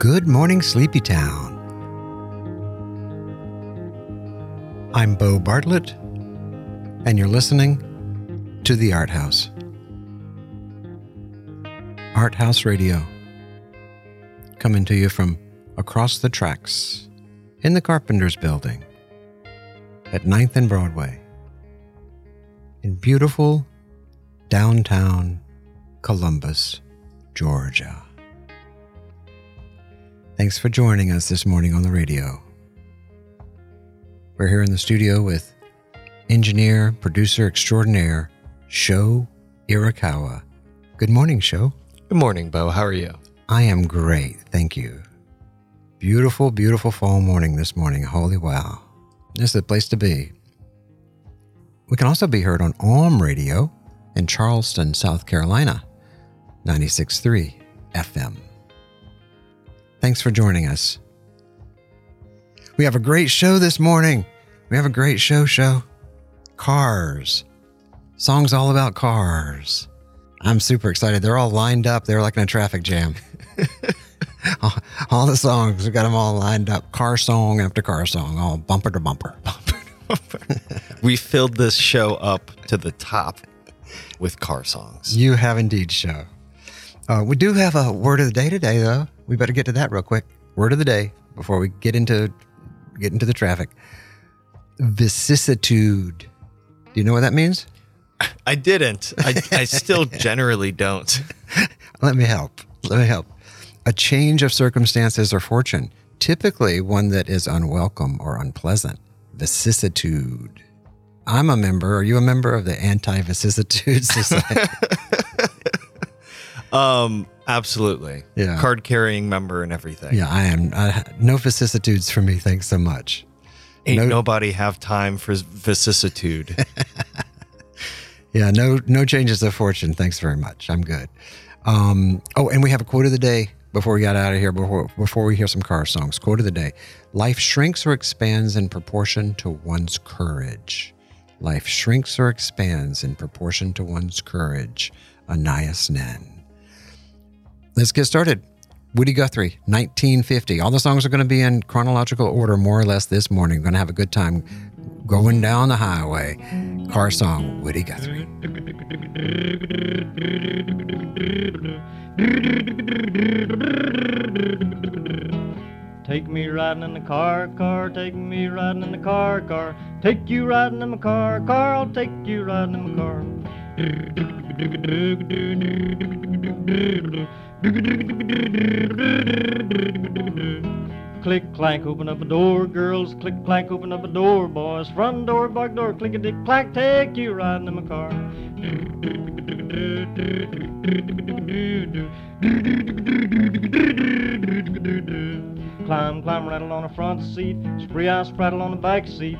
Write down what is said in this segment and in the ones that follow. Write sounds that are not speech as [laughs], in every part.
Good morning, Sleepy Town. I'm Bo Bartlett, and you're listening to The Art House. Art House Radio, coming to you from across the tracks in the Carpenters Building at 9th and Broadway in beautiful downtown Columbus, Georgia. Thanks for joining us this morning on the radio. We're here in the studio with engineer, producer extraordinaire, Sho Irakawa. Good morning, Sho. Good morning, Bo. How are you? I am great, thank you. Beautiful, beautiful fall morning this morning. Holy wow. This is the place to be. We can also be heard on Alm Radio in Charleston, South Carolina, 96.3 FM. Thanks for joining us. We have a great show this morning. We have a great show show. Cars. Songs all about cars. I'm super excited. They're all lined up. They're like in a traffic jam. [laughs] all, all the songs, we got them all lined up. Car song after car song, all bumper to bumper. [laughs] [laughs] We filled this show up to the top with car songs. You have indeed, Sho. Uh, we do have a word of the day today, though. We better get to that real quick. Word of the day before we get into get into the traffic. Vicissitude. Do you know what that means? I didn't. I, I still [laughs] generally don't. Let me help. Let me help. A change of circumstances or fortune, typically one that is unwelcome or unpleasant. Vicissitude. I'm a member. Are you a member of the Anti Vicissitude [laughs] Society? Um, absolutely. Yeah. Card carrying member and everything. yeah, I am. I, no vicissitudes for me. Thanks so much. Ain't No- nobody have time for vicissitude. [laughs] Yeah, no, no changes of fortune. Thanks very much. I'm good. Um, oh, and we have a quote of the day before we got out of here. Before before we hear some car songs, quote of the day: Life shrinks or expands in proportion to one's courage. Life shrinks or expands in proportion to one's courage. Anais Nin. Let's get started. Woody Guthrie, 1950. All the songs are going to be in chronological order, more or less, this morning. We're going to have a good time going down the highway. Car song, Woody Guthrie. Take me riding in the car, car, take me riding in the car, car. Take you riding in my car, car, I'll take you riding in my car. Click clank, open up a door, girls. Click clank, open up a door, boys. Front door, back door, click a dick clack, take you riding in my car. Climb, climb, rattle on the front seat. Spree, I spraddle on the back seat.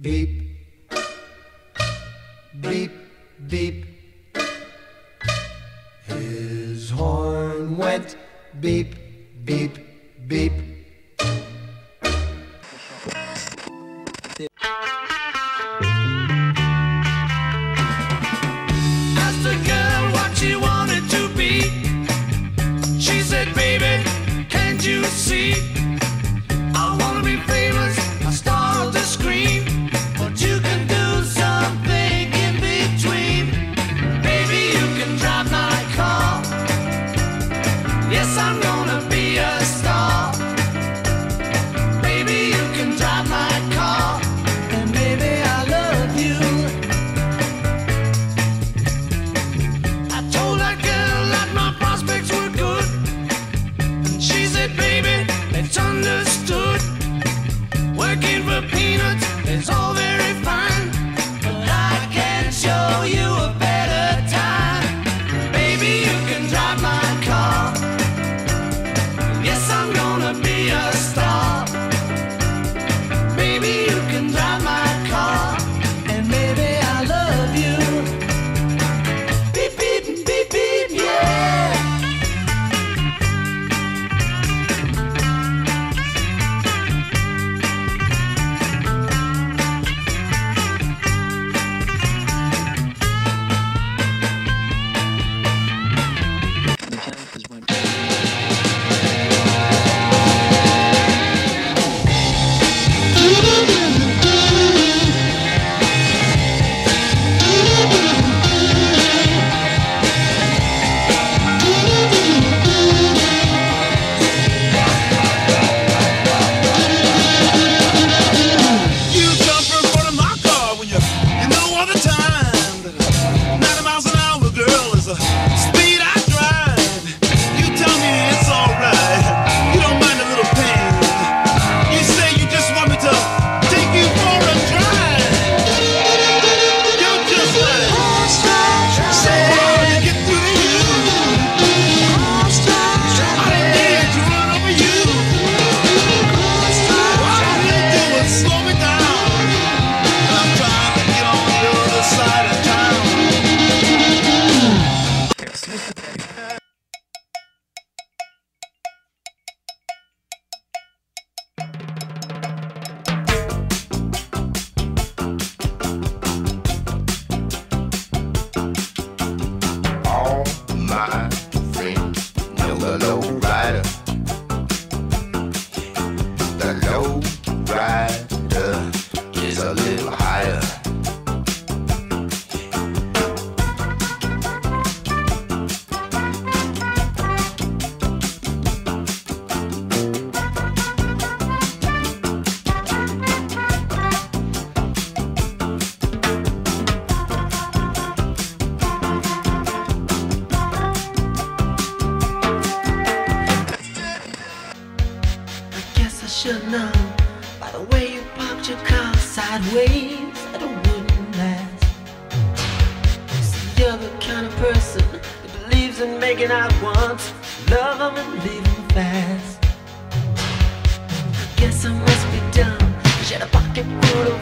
Beep.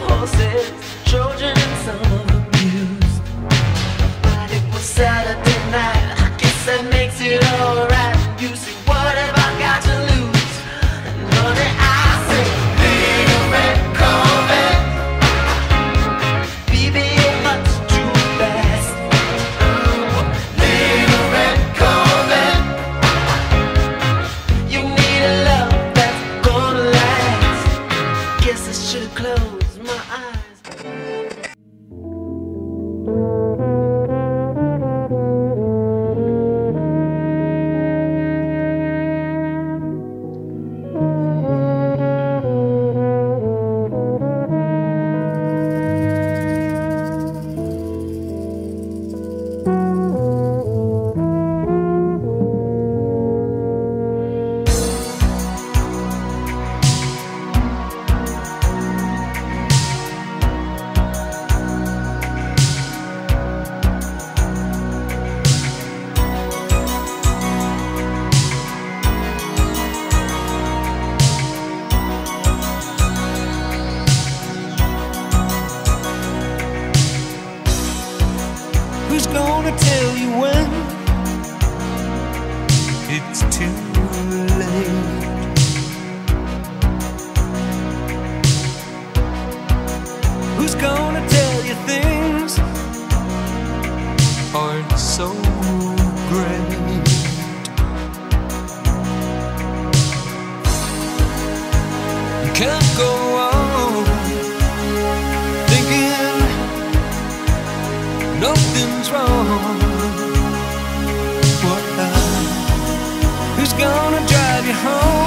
horses, children and some abused. But it was Saturday. Home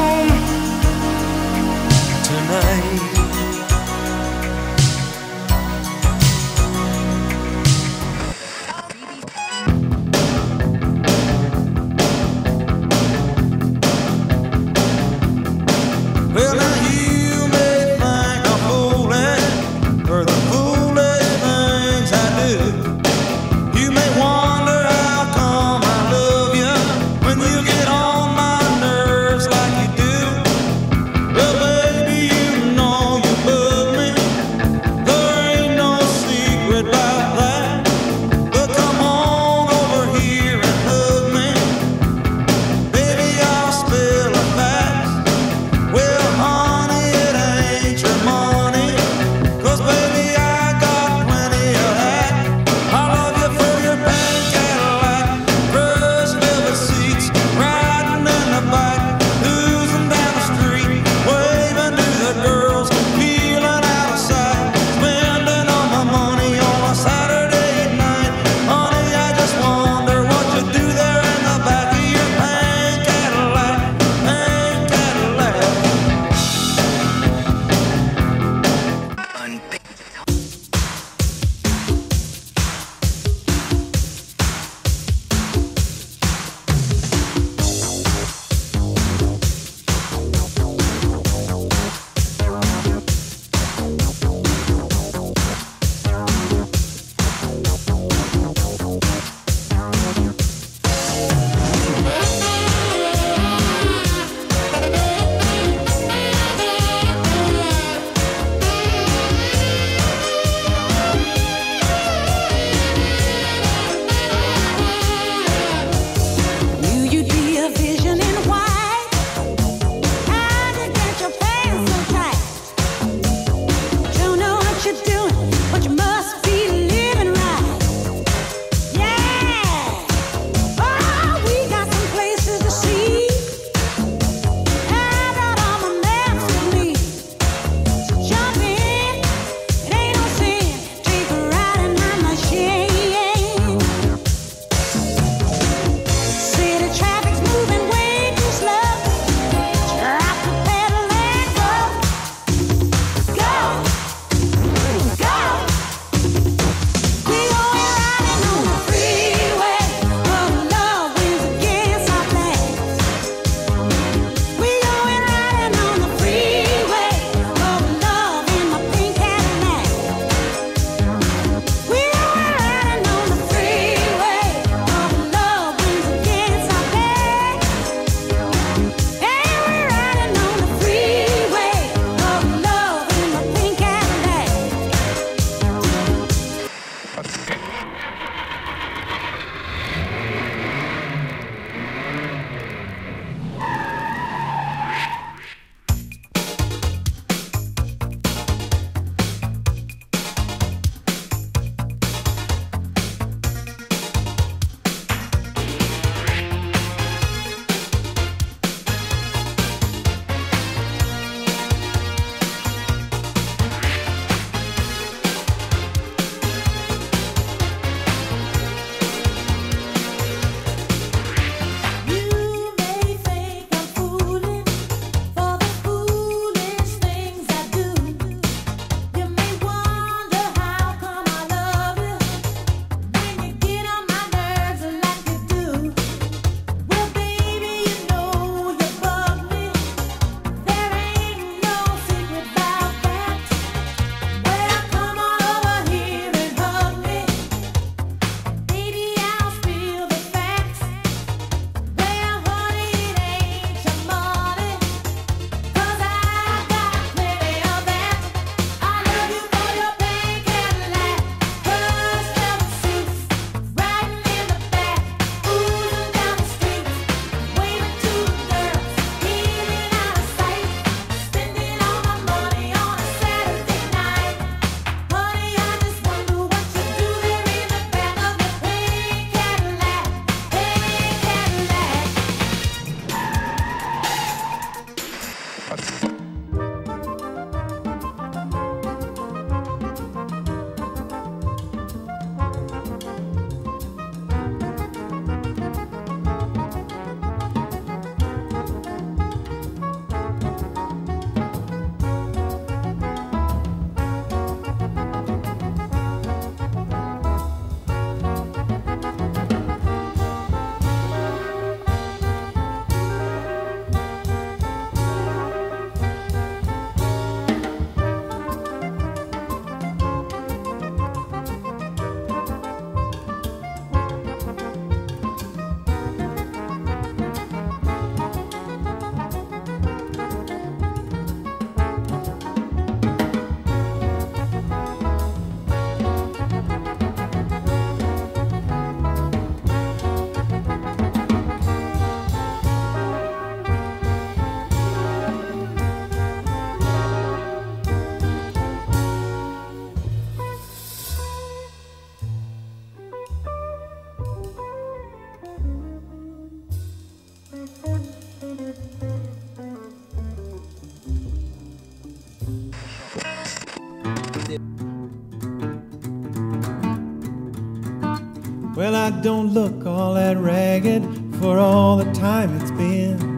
Don't look all that ragged for all the time it's been.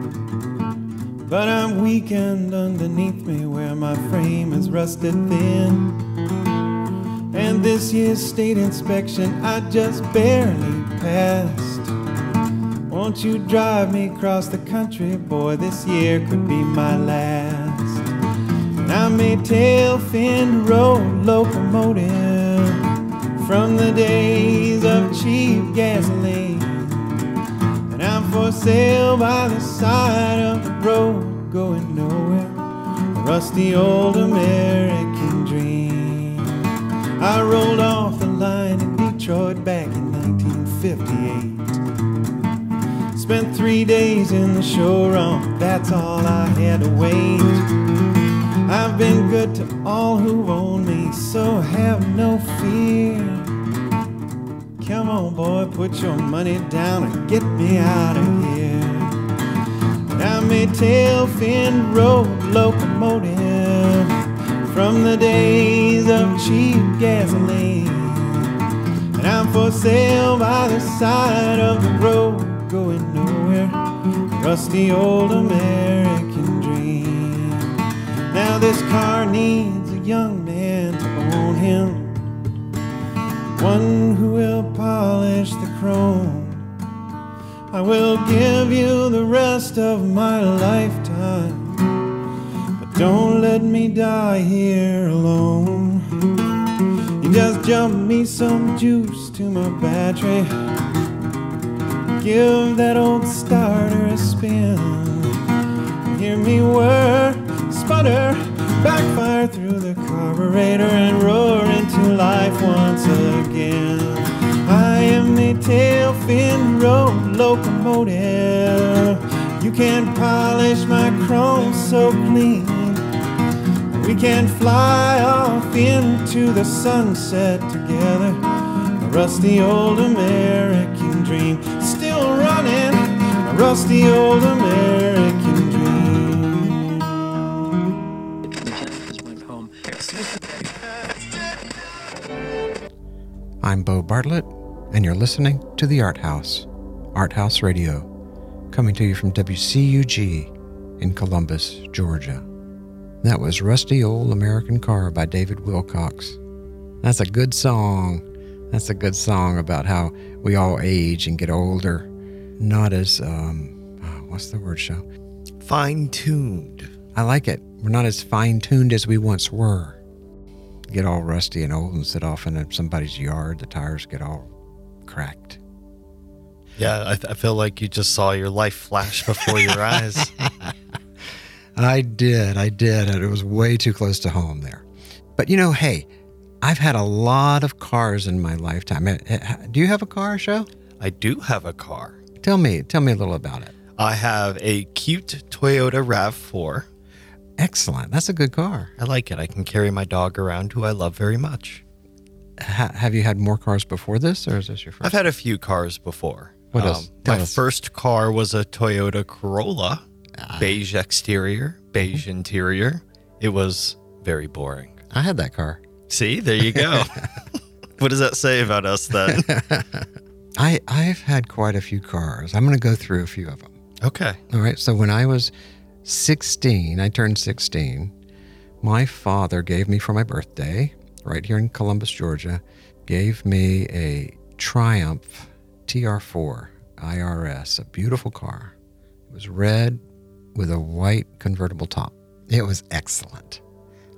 But I'm weakened underneath me where my frame is rusted thin. And this year's state inspection I just barely passed. Won't you drive me across the country, boy? This year could be my last. I'm a tail fin road locomotive from the days of cheap gasoline. And I'm for sale by the side of the road, going nowhere. A rusty old American dream. I rolled off the line in Detroit back in 1958. Spent three days in the showroom, that's all I had to wait. I've been good to all who've owned me, so have no fear. Come on, boy, put your money down and get me out of here. I'm a tail fin road locomotive from the days of cheap gasoline. And I'm for sale by the side of the road, going nowhere. Rusty old American dream. Now this car needs a young man to own him. One who will polish the chrome. I will give you the rest of my lifetime. But don't let me die here alone. You just jump me some juice to my battery. Give that old starter a spin. Hear me whir, sputter, backfire through the carburetor and roar into life once again. I am the tail fin road locomotive. You can polish my chrome so clean. We can fly off into the sunset together. A rusty old American dream, still running. A rusty old American I'm Bo Bartlett, and you're listening to The Art House, Art House Radio, coming to you from WCUG in Columbus, Georgia. That was Rusty Old American Car by David Wilcox. That's a good song. That's a good song about how we all age and get older. Not as, um, oh, what's the word, Sho? Fine tuned. I like it. We're not as fine tuned as we once were. Get all rusty and old and sit off in somebody's yard. The tires get all cracked. Yeah, I, I feel like you just saw your life flash before your [laughs] eyes. I did. I did. And it was way too close to home there. But you know, hey, I've had a lot of cars in my lifetime. Eh, eh, Do you have a car, Sho? I do have a car. Tell me, tell me a little about it. I have a cute Toyota RAV4. Excellent. That's a good car. I like it. I can carry my dog around, who I love very much. Ha- have you had more cars before this, or is this your 1st I've had a few cars before. Um, What else? Tell My us. first car was a Toyota Corolla, Ah. beige exterior, beige Mm-hmm. interior. It was very boring. I had that car. See, there you go. [laughs] what does that say about us then? [laughs] I I've had quite a few cars. I'm going to go through a few of them. Okay. All right. So when I was 16, I turned 16. My father gave me for my birthday, right here in Columbus, Georgia, gave me a Triumph TR4 IRS, a beautiful car. It was red with a white convertible top. It was excellent.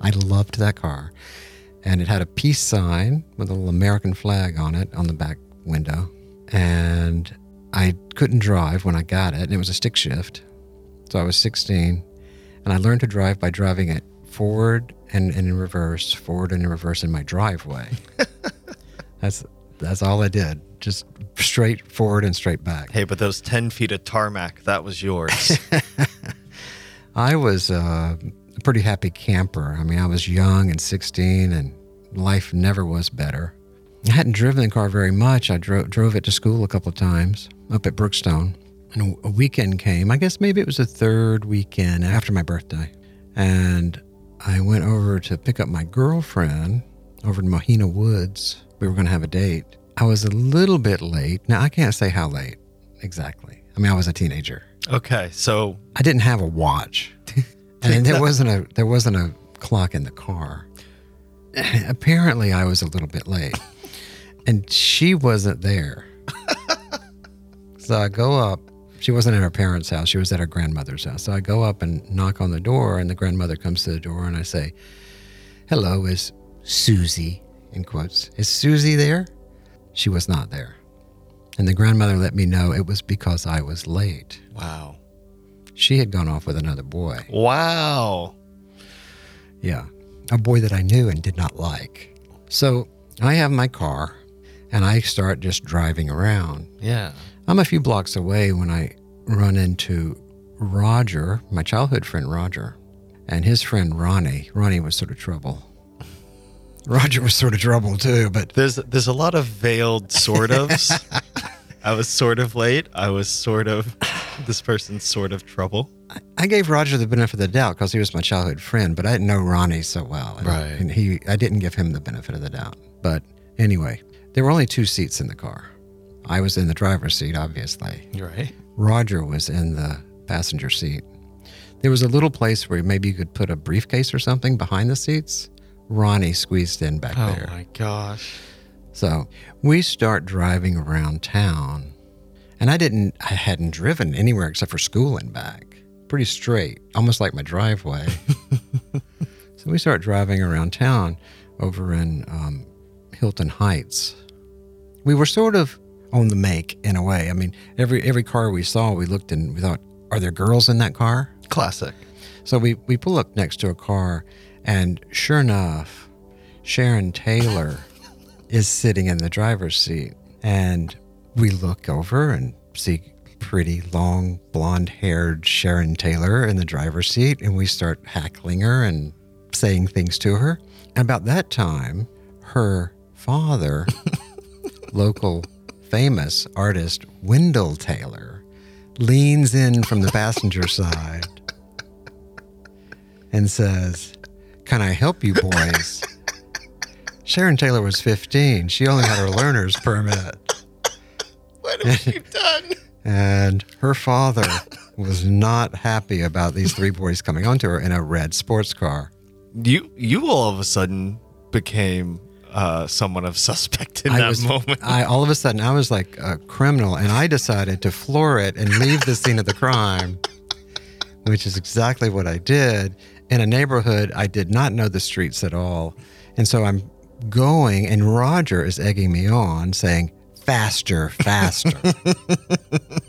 I loved that car. And it had a peace sign with a little American flag on it on the back window. And I couldn't drive when I got it, and it was a stick shift. So I was 16, and I learned to drive by driving it forward and, and in reverse, forward and in reverse in my driveway. [laughs] that's that's all I did, just straight forward and straight back. Hey, but those 10 feet of tarmac, that was yours. [laughs] I was uh, a pretty happy camper. I mean, I was young and 16, and life never was better. I hadn't driven the car very much. I dro- drove it to school a couple of times up at Brookstone. And a weekend came. I guess maybe it was the third weekend after my birthday. And I went over to pick up my girlfriend over in Mohina Woods. We were going to have a date. I was a little bit late. Now, I can't say how late exactly. I mean, I was a teenager. Okay, so I didn't have a watch, [laughs] and there wasn't a there wasn't a clock in the car. [clears throat] Apparently, I was a little bit late, [laughs] and she wasn't there. [laughs] so I go up. She wasn't at her parents' house. She was at her grandmother's house. So I go up and knock on the door, and the grandmother comes to the door, and I say, "Hello, is Susie?" In quotes, is Susie there? She was not there, and the grandmother let me know it was because I was late. wow, She had gone off with another boy. wow. Yeah. A boy that I knew and did not like. So I have my car and I start just driving around. Yeah. I'm a few blocks away when I run into Roger, my childhood friend Roger, and his friend Ronnie. Ronnie was sort of trouble. [laughs] Roger was sort of trouble too, but There's there's a lot of veiled sort ofs. [laughs] I was sort of late. I was sort of this person's sort of trouble. I gave Roger the benefit of the doubt because he was my childhood friend, but I didn't know Ronnie so well. And, Right. And he, I didn't give him the benefit of the doubt. But anyway, there were only two seats in the car. I was in the driver's seat, obviously. Right. Roger was in the passenger seat. There was a little place where maybe you could put a briefcase or something behind the seats. Ronnie squeezed in back Oh there. Oh my gosh. So we start driving around town, and I didn't, I hadn't driven anywhere except for school and back. Pretty straight, almost like my driveway. [laughs] so we start driving around town over in um, Hilton Heights. We were sort of on the make in a way. I mean, every every car we saw, we looked and we thought, are there girls in that car? Classic. So we, we pull up next to a car, and sure enough, Sharon Taylor [laughs] is sitting in the driver's seat. And we look over and see pretty long blonde haired Sharon Taylor in the driver's seat, and we start hackling her and saying things to her. And about that time, her father, [laughs] local famous artist Wendell Taylor, leans in from the passenger [laughs] side and says, Can I help you boys? Sharon Taylor was 15. She only had her learner's permit. What have you done? And her father was not happy about these three boys coming onto her in a red sports car. You you all of a sudden became uh, someone of suspect in I that was, moment. I all of a sudden I was like a criminal, and I decided to floor it and leave the scene of the crime, which is exactly what I did in a neighborhood I did not know the streets at all, and so I'm going, and Roger is egging me on, saying, "Faster, faster." [laughs]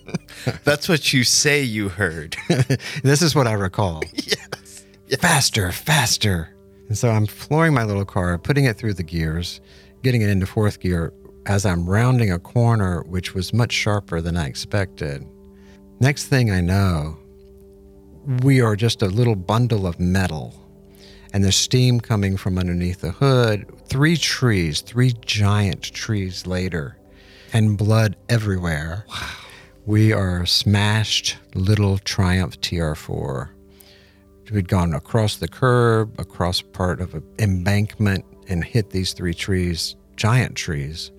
[laughs] That's what you say you heard. [laughs] this is what I recall. Yes. Faster, faster. And so I'm flooring my little car, putting it through the gears, getting it into fourth gear as I'm rounding a corner, which was much sharper than I expected. Next thing I know, we are just a little bundle of metal and there's steam coming from underneath the hood. Three trees, three giant trees later, and blood everywhere. We are smashed little Triumph TR4. We'd gone across the curb, across part of an embankment, and hit these three trees, giant trees.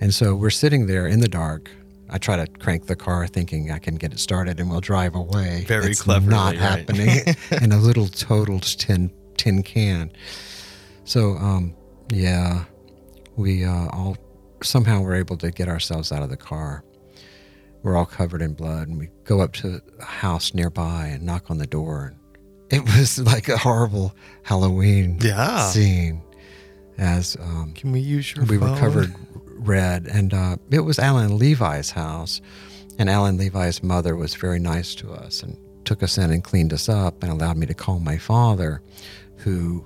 And so we're sitting there in the dark. I try to crank the car thinking I can get it started and we'll drive away. Very it's cleverly, not right. happening [laughs] [laughs] in a little totaled tin, tin can. So, um, yeah, we uh, all somehow were able to get ourselves out of the car. We're all covered in blood, and we go up to a house nearby and knock on the door. It was like a horrible Halloween Yeah. scene, as um, Can we use your we were phone? covered red, and uh, it was Alan Levi's house, and Alan Levi's mother was very nice to us and took us in and cleaned us up and allowed me to call my father, who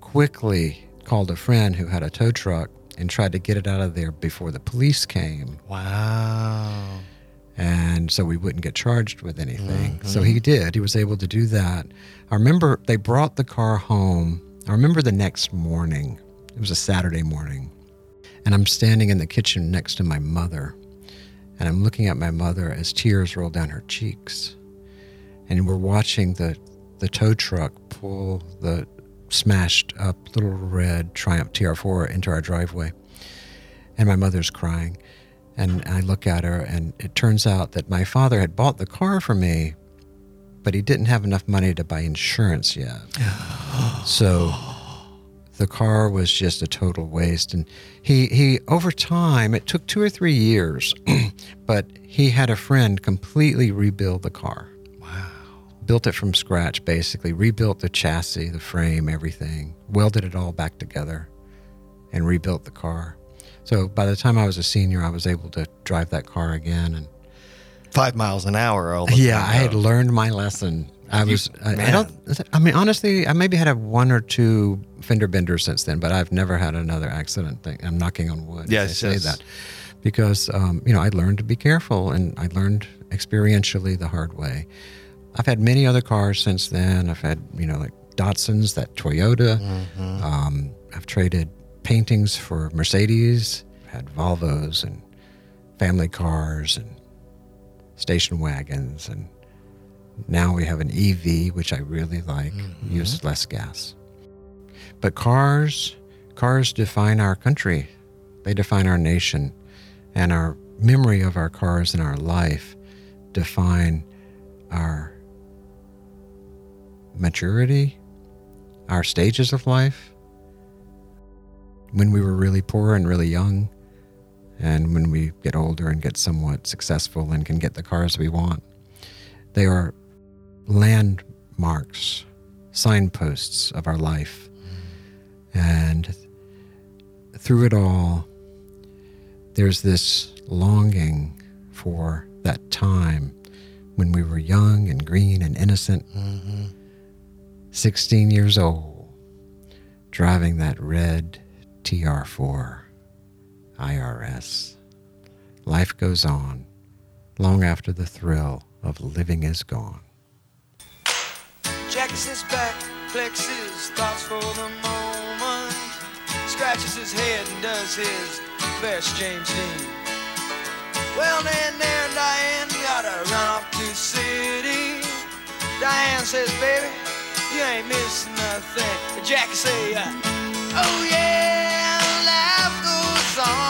quickly called a friend who had a tow truck and tried to get it out of there before the police came Wow. And so we wouldn't get charged with anything. So mm-hmm. he did. He was able to do that. I remember they brought the car home. I remember the next morning. It was a Saturday morning. And I'm standing in the kitchen next to my mother. And I'm looking at my mother as tears roll down her cheeks. And we're watching the, the tow truck pull the smashed up little red Triumph TR4 into our driveway. and my mother's crying. And I look at her, and it turns out that my father had bought the car for me, but he didn't have enough money to buy insurance yet. [gasps] so the car was just a total waste. And he, he over time, it took two or three years, [clears throat] but he had a friend completely rebuild the car. Wow. Built it from scratch, basically, rebuilt the chassis, the frame, everything, welded it all back together, and rebuilt the car. So by the time I was a senior, I was able to drive that car again. And Five miles an hour. All the yeah, time, I had learned my lesson. I You- was. I, I don't. I mean, honestly, I maybe had a one or two fender benders since then, but I've never had another accident. Thing. I'm knocking on wood. Yes, I say yes. that because um, you know I learned to be careful, and I learned experientially the hard way. I've had many other cars since then. I've had you know like Datsuns, that Toyota. Mm-hmm. Um, I've traded paintings for Mercedes. Had Volvos and family cars and station wagons and now we have an EV which I really like mm-hmm. uses less gas. But cars cars define our country. They define our nation. And our memory of our cars in our life define our maturity our stages of life when we were really poor and really young and when we get older and get somewhat successful and can get the cars we want. They are landmarks, signposts of our life. And through it all, there's this longing for that time when we were young and green and innocent, mm-hmm. 16 years old, driving that red TR4. IRS. Life goes on long after the thrill of living is gone. Jack sits back, his thoughts for the moment, scratches his head and does his best James Dean. Well, then there, Diane, you gotta run off to city. Diane says, baby, you ain't missing nothing. Jackie say, uh, oh yeah, life goes on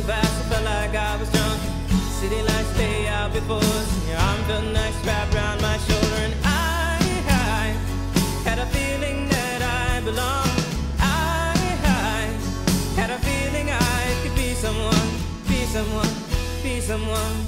So fast, I felt like I was drunk. City lights lay out before us, and your arm felt nice wrapped around my shoulder. And I, I had a feeling that I belonged. I, I had a feeling I could be someone, be someone, be someone.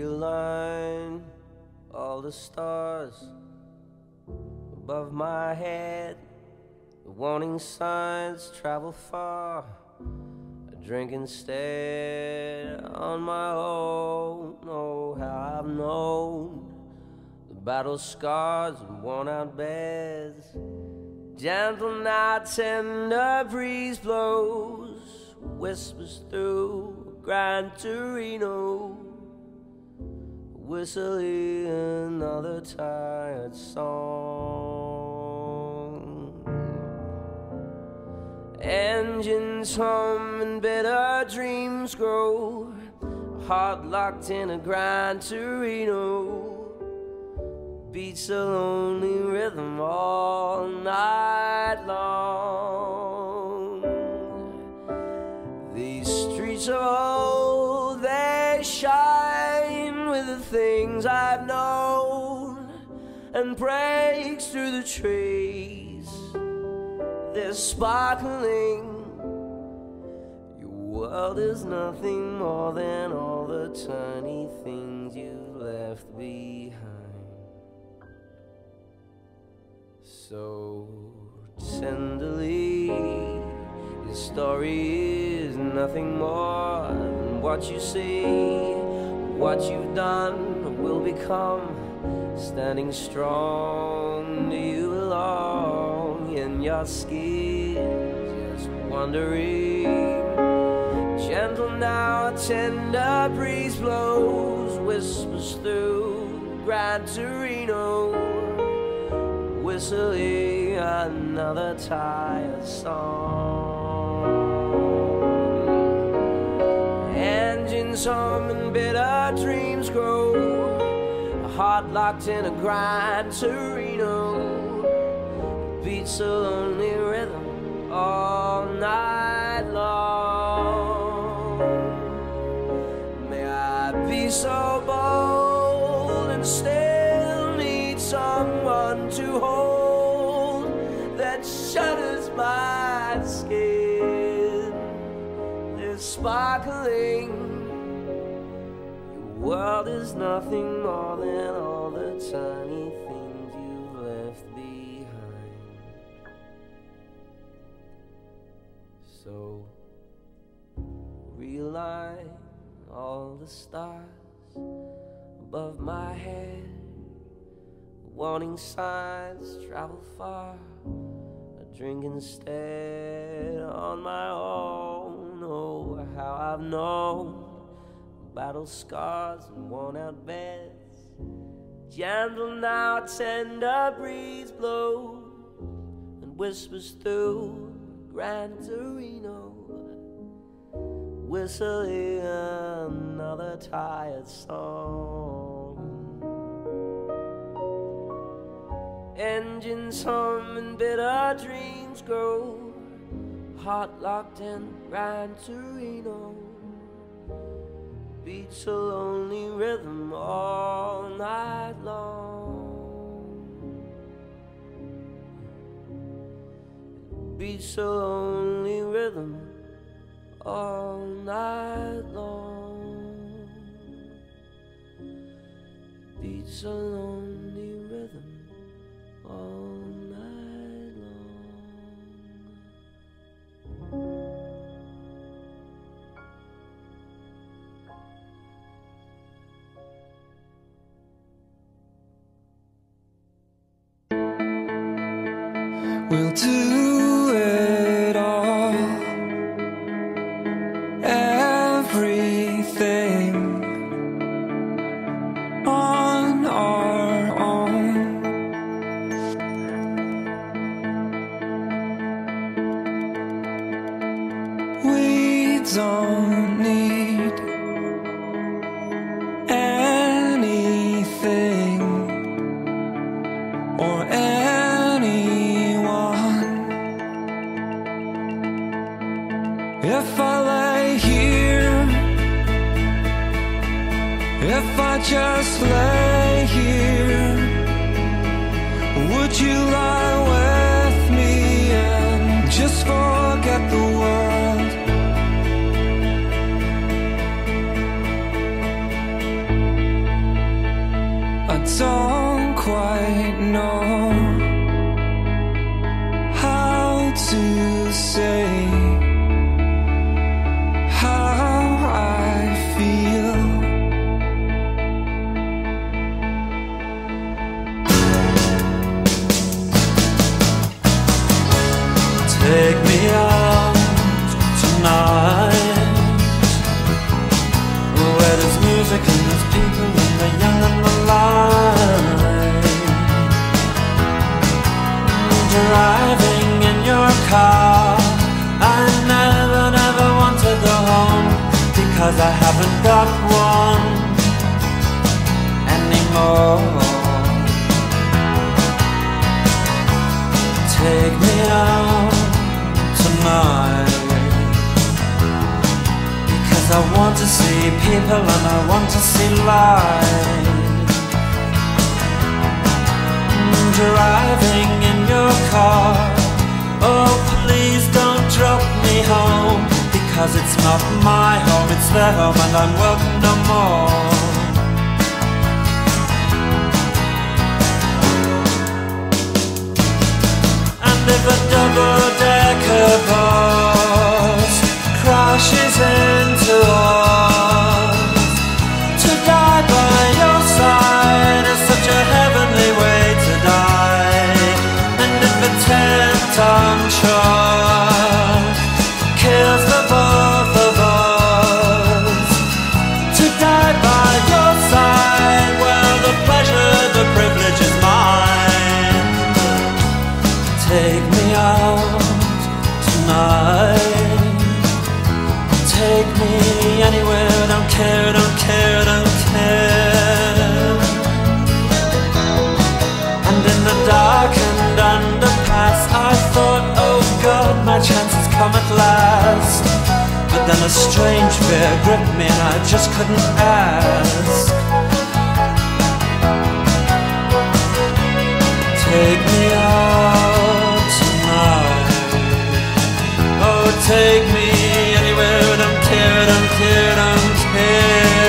Realign all the stars above my head. The warning signs travel far. I drink instead on my own. Oh, how I've known the battle scars and worn out beds. Gentle nights and a breeze blows, whispers through Gran Torino whistling another tired song. Engines hum and better dreams grow, heart locked in a Gran Torino. Beats a lonely rhythm all night long. These streets of things I've known and breaks through the trees. They're sparkling. Your world is nothing more than all the tiny things you left behind. So tenderly, your story is nothing more than what you see, what you've done will become. Standing strong, you belong in your skin? Just wondering. Gentle now, a tender breeze blows, whispers through Gran Torino, whistling another tired song. Hum and bitter dreams grow, a heart locked in a Gran Torino beats a lonely rhythm all night long. May I be so bold and still need someone to hold that shudders my skin. Sparkling. World is nothing more than all the tiny things you've left behind. So realign all the stars above my head. Warning signs travel far. A drink instead on my own. Oh, how I've known battle scars and worn out beds. Gentle now, tender breeze blows and whispers through Gran Torino, whistling another tired song. Engines hum and bitter dreams grow, heart locked in Gran Torino. Beats a lonely rhythm all night long. Beats a lonely rhythm all night long. Beats a lonely rhythm all We'll do chance has come at last. But then a strange fear gripped me and I just couldn't ask. Take me out tonight. Oh, take me anywhere and I'm teared, I'm teared, I'm teared.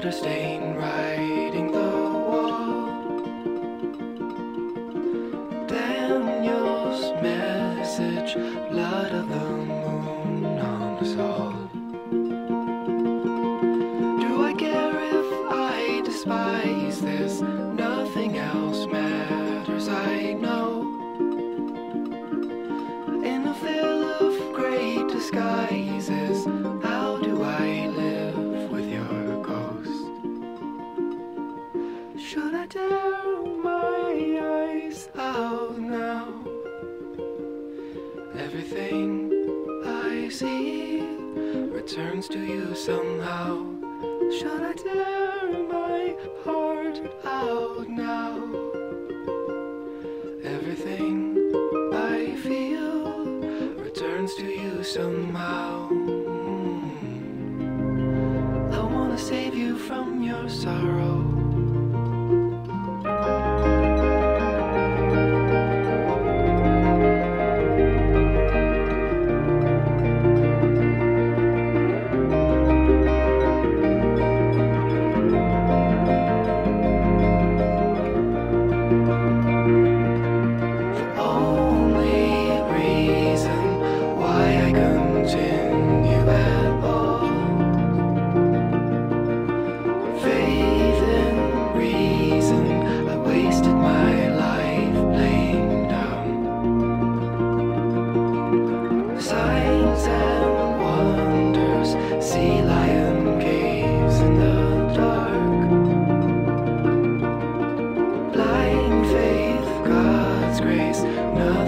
blood are stained right. another.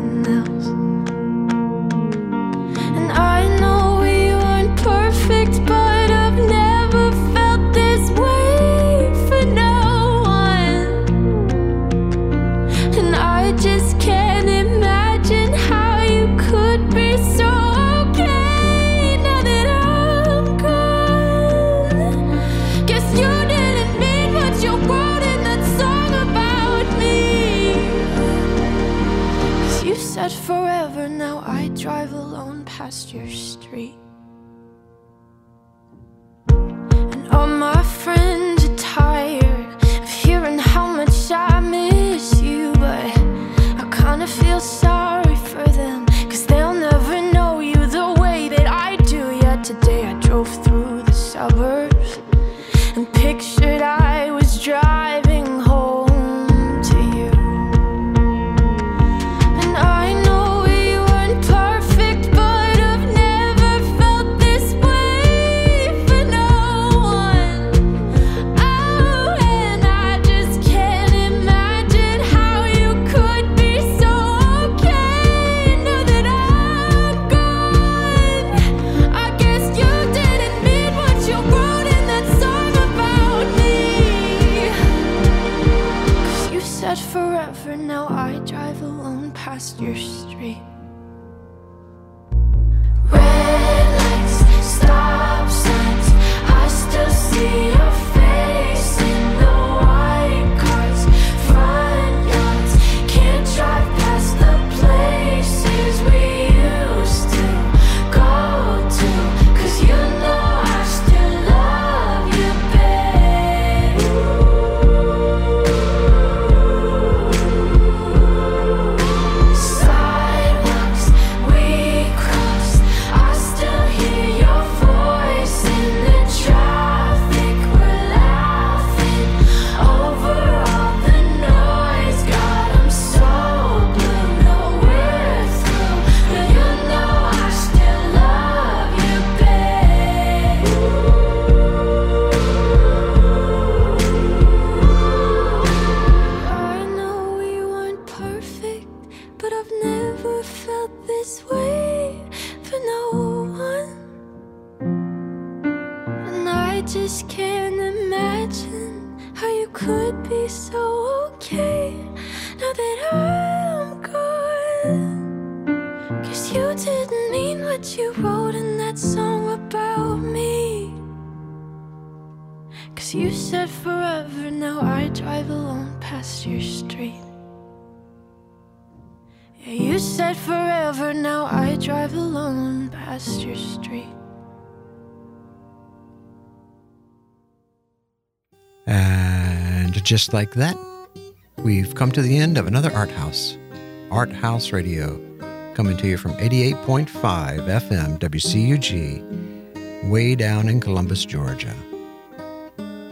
Just like that, we've come to the end of another ArtHaus. Art House Radio, coming to you from 88.5 FM WCUG, way down in Columbus, Georgia.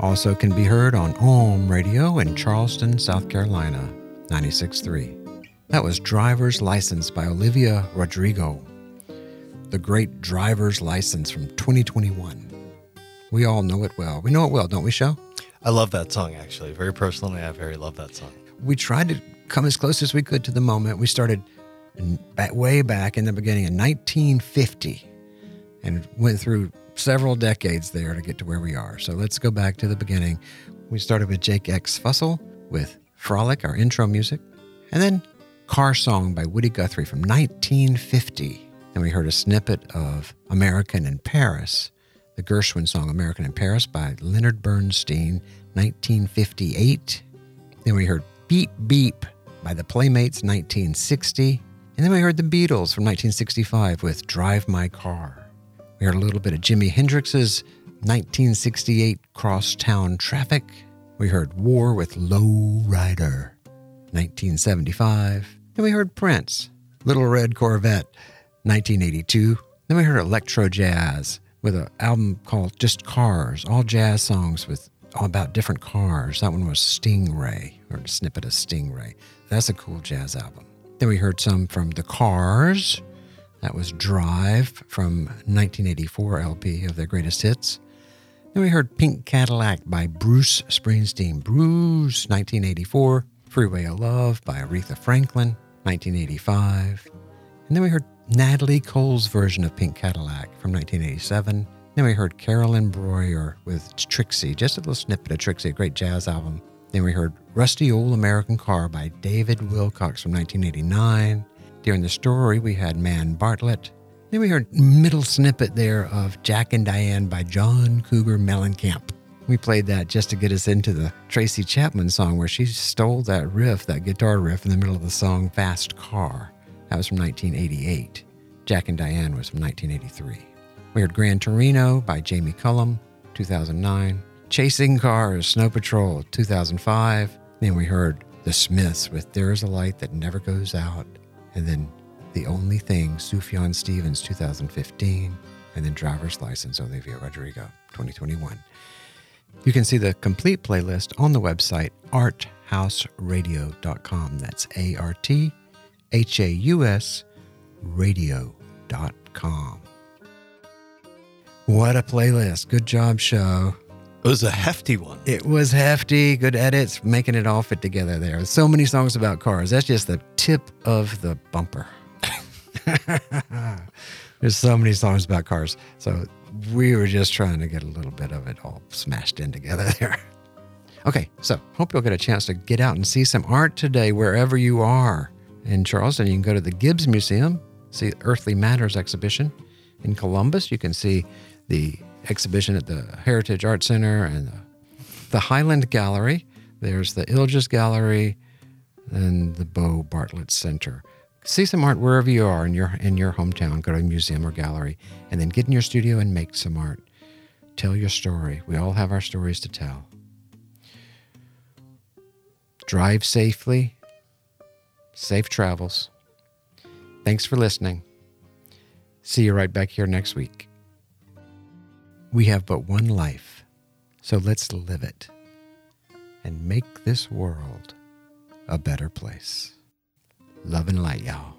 Also can be heard on Om Radio in Charleston, South Carolina, 96.3. That was Driver's License by Olivia Rodrigo, the great driver's license from 2021. We all know it well. We know it well, don't we, Sho? I love that song actually. Very personally, I very love that song. we tried to come as close as we could to the moment. We started back, way back in the beginning in 1950 and went through several decades there to get to where we are. So let's go back to the beginning. We started with Jake X Fussell with Frolic, our intro music, and then Car Song by Woody Guthrie from 1950. And we heard a snippet of American in Paris, the Gershwin song American in Paris by Leonard Bernstein, 1958. Then we heard Beep Beep by the Playmates, 1960. And then we heard the Beatles from 1965 with Drive My Car. We heard a little bit of Jimi Hendrix's 1968 Crosstown Traffic. We heard War with Low Rider, 1975. Then we heard Prince, Little Red Corvette, 1982. Then we heard electro jazz with an album called Just Cars, all jazz songs with all about different cars. That one was Stingray, or a snippet of Stingray. That's a cool jazz album. Then we heard some from The Cars. That was Drive from 1984 LP of their greatest hits. Then we heard Pink Cadillac by Bruce Springsteen. Bruce, 1984. Freeway of Love by Aretha Franklin, 1985. And then we heard Natalie Cole's version of Pink Cadillac from 1987. Then we heard Carolyn Breuer with Trixie, just a little snippet of Trixie, a great jazz album. Then we heard Rusty Old American Car by David Wilcox from 1989. During the story, we had Man Bartlett. Then we heard middle snippet there of Jack and Diane by John Cougar Mellencamp. We played that just to get us into the Tracy Chapman song where she stole that riff, that guitar riff in the middle of the song Fast Car. That was from 1988. Jack and Diane was from 1983. We heard Gran Torino by Jamie Cullum, 2009. Chasing Cars, Snow Patrol, 2005. Then we heard The Smiths with There Is a Light That Never Goes Out. And then The Only Thing, Sufjan Stevens, 2015. And then Driver's License, Olivia Rodrigo, 2021. You can see the complete playlist on the website arthausradio.com. That's A R T H A U S radio.com. What a playlist. Good job, Sho. It was a hefty one. It was hefty. Good edits, making it all fit together there. So many songs about cars. That's just the tip of the bumper. [laughs] There's so many songs about cars. So we were just trying to get a little bit of it all smashed in together [laughs] there. Okay, so hope you'll get a chance to get out and see some art today wherever you are. In Charleston, you can go to the Gibbs Museum, see Earthly Matters exhibition. In Columbus, you can see the exhibition at the Heritage Art Center and the, Highland Gallery. There's the Illges Gallery and the Bo Bartlett Center. See some art wherever you are in your in your hometown. Go to a museum or gallery, and then get in your studio and make some art. Tell your story. We all have our stories to tell. Drive safely. Safe travels. Thanks for listening. See you right back here next week. We have but one life, so let's live it and make this world a better place. Love and light, y'all.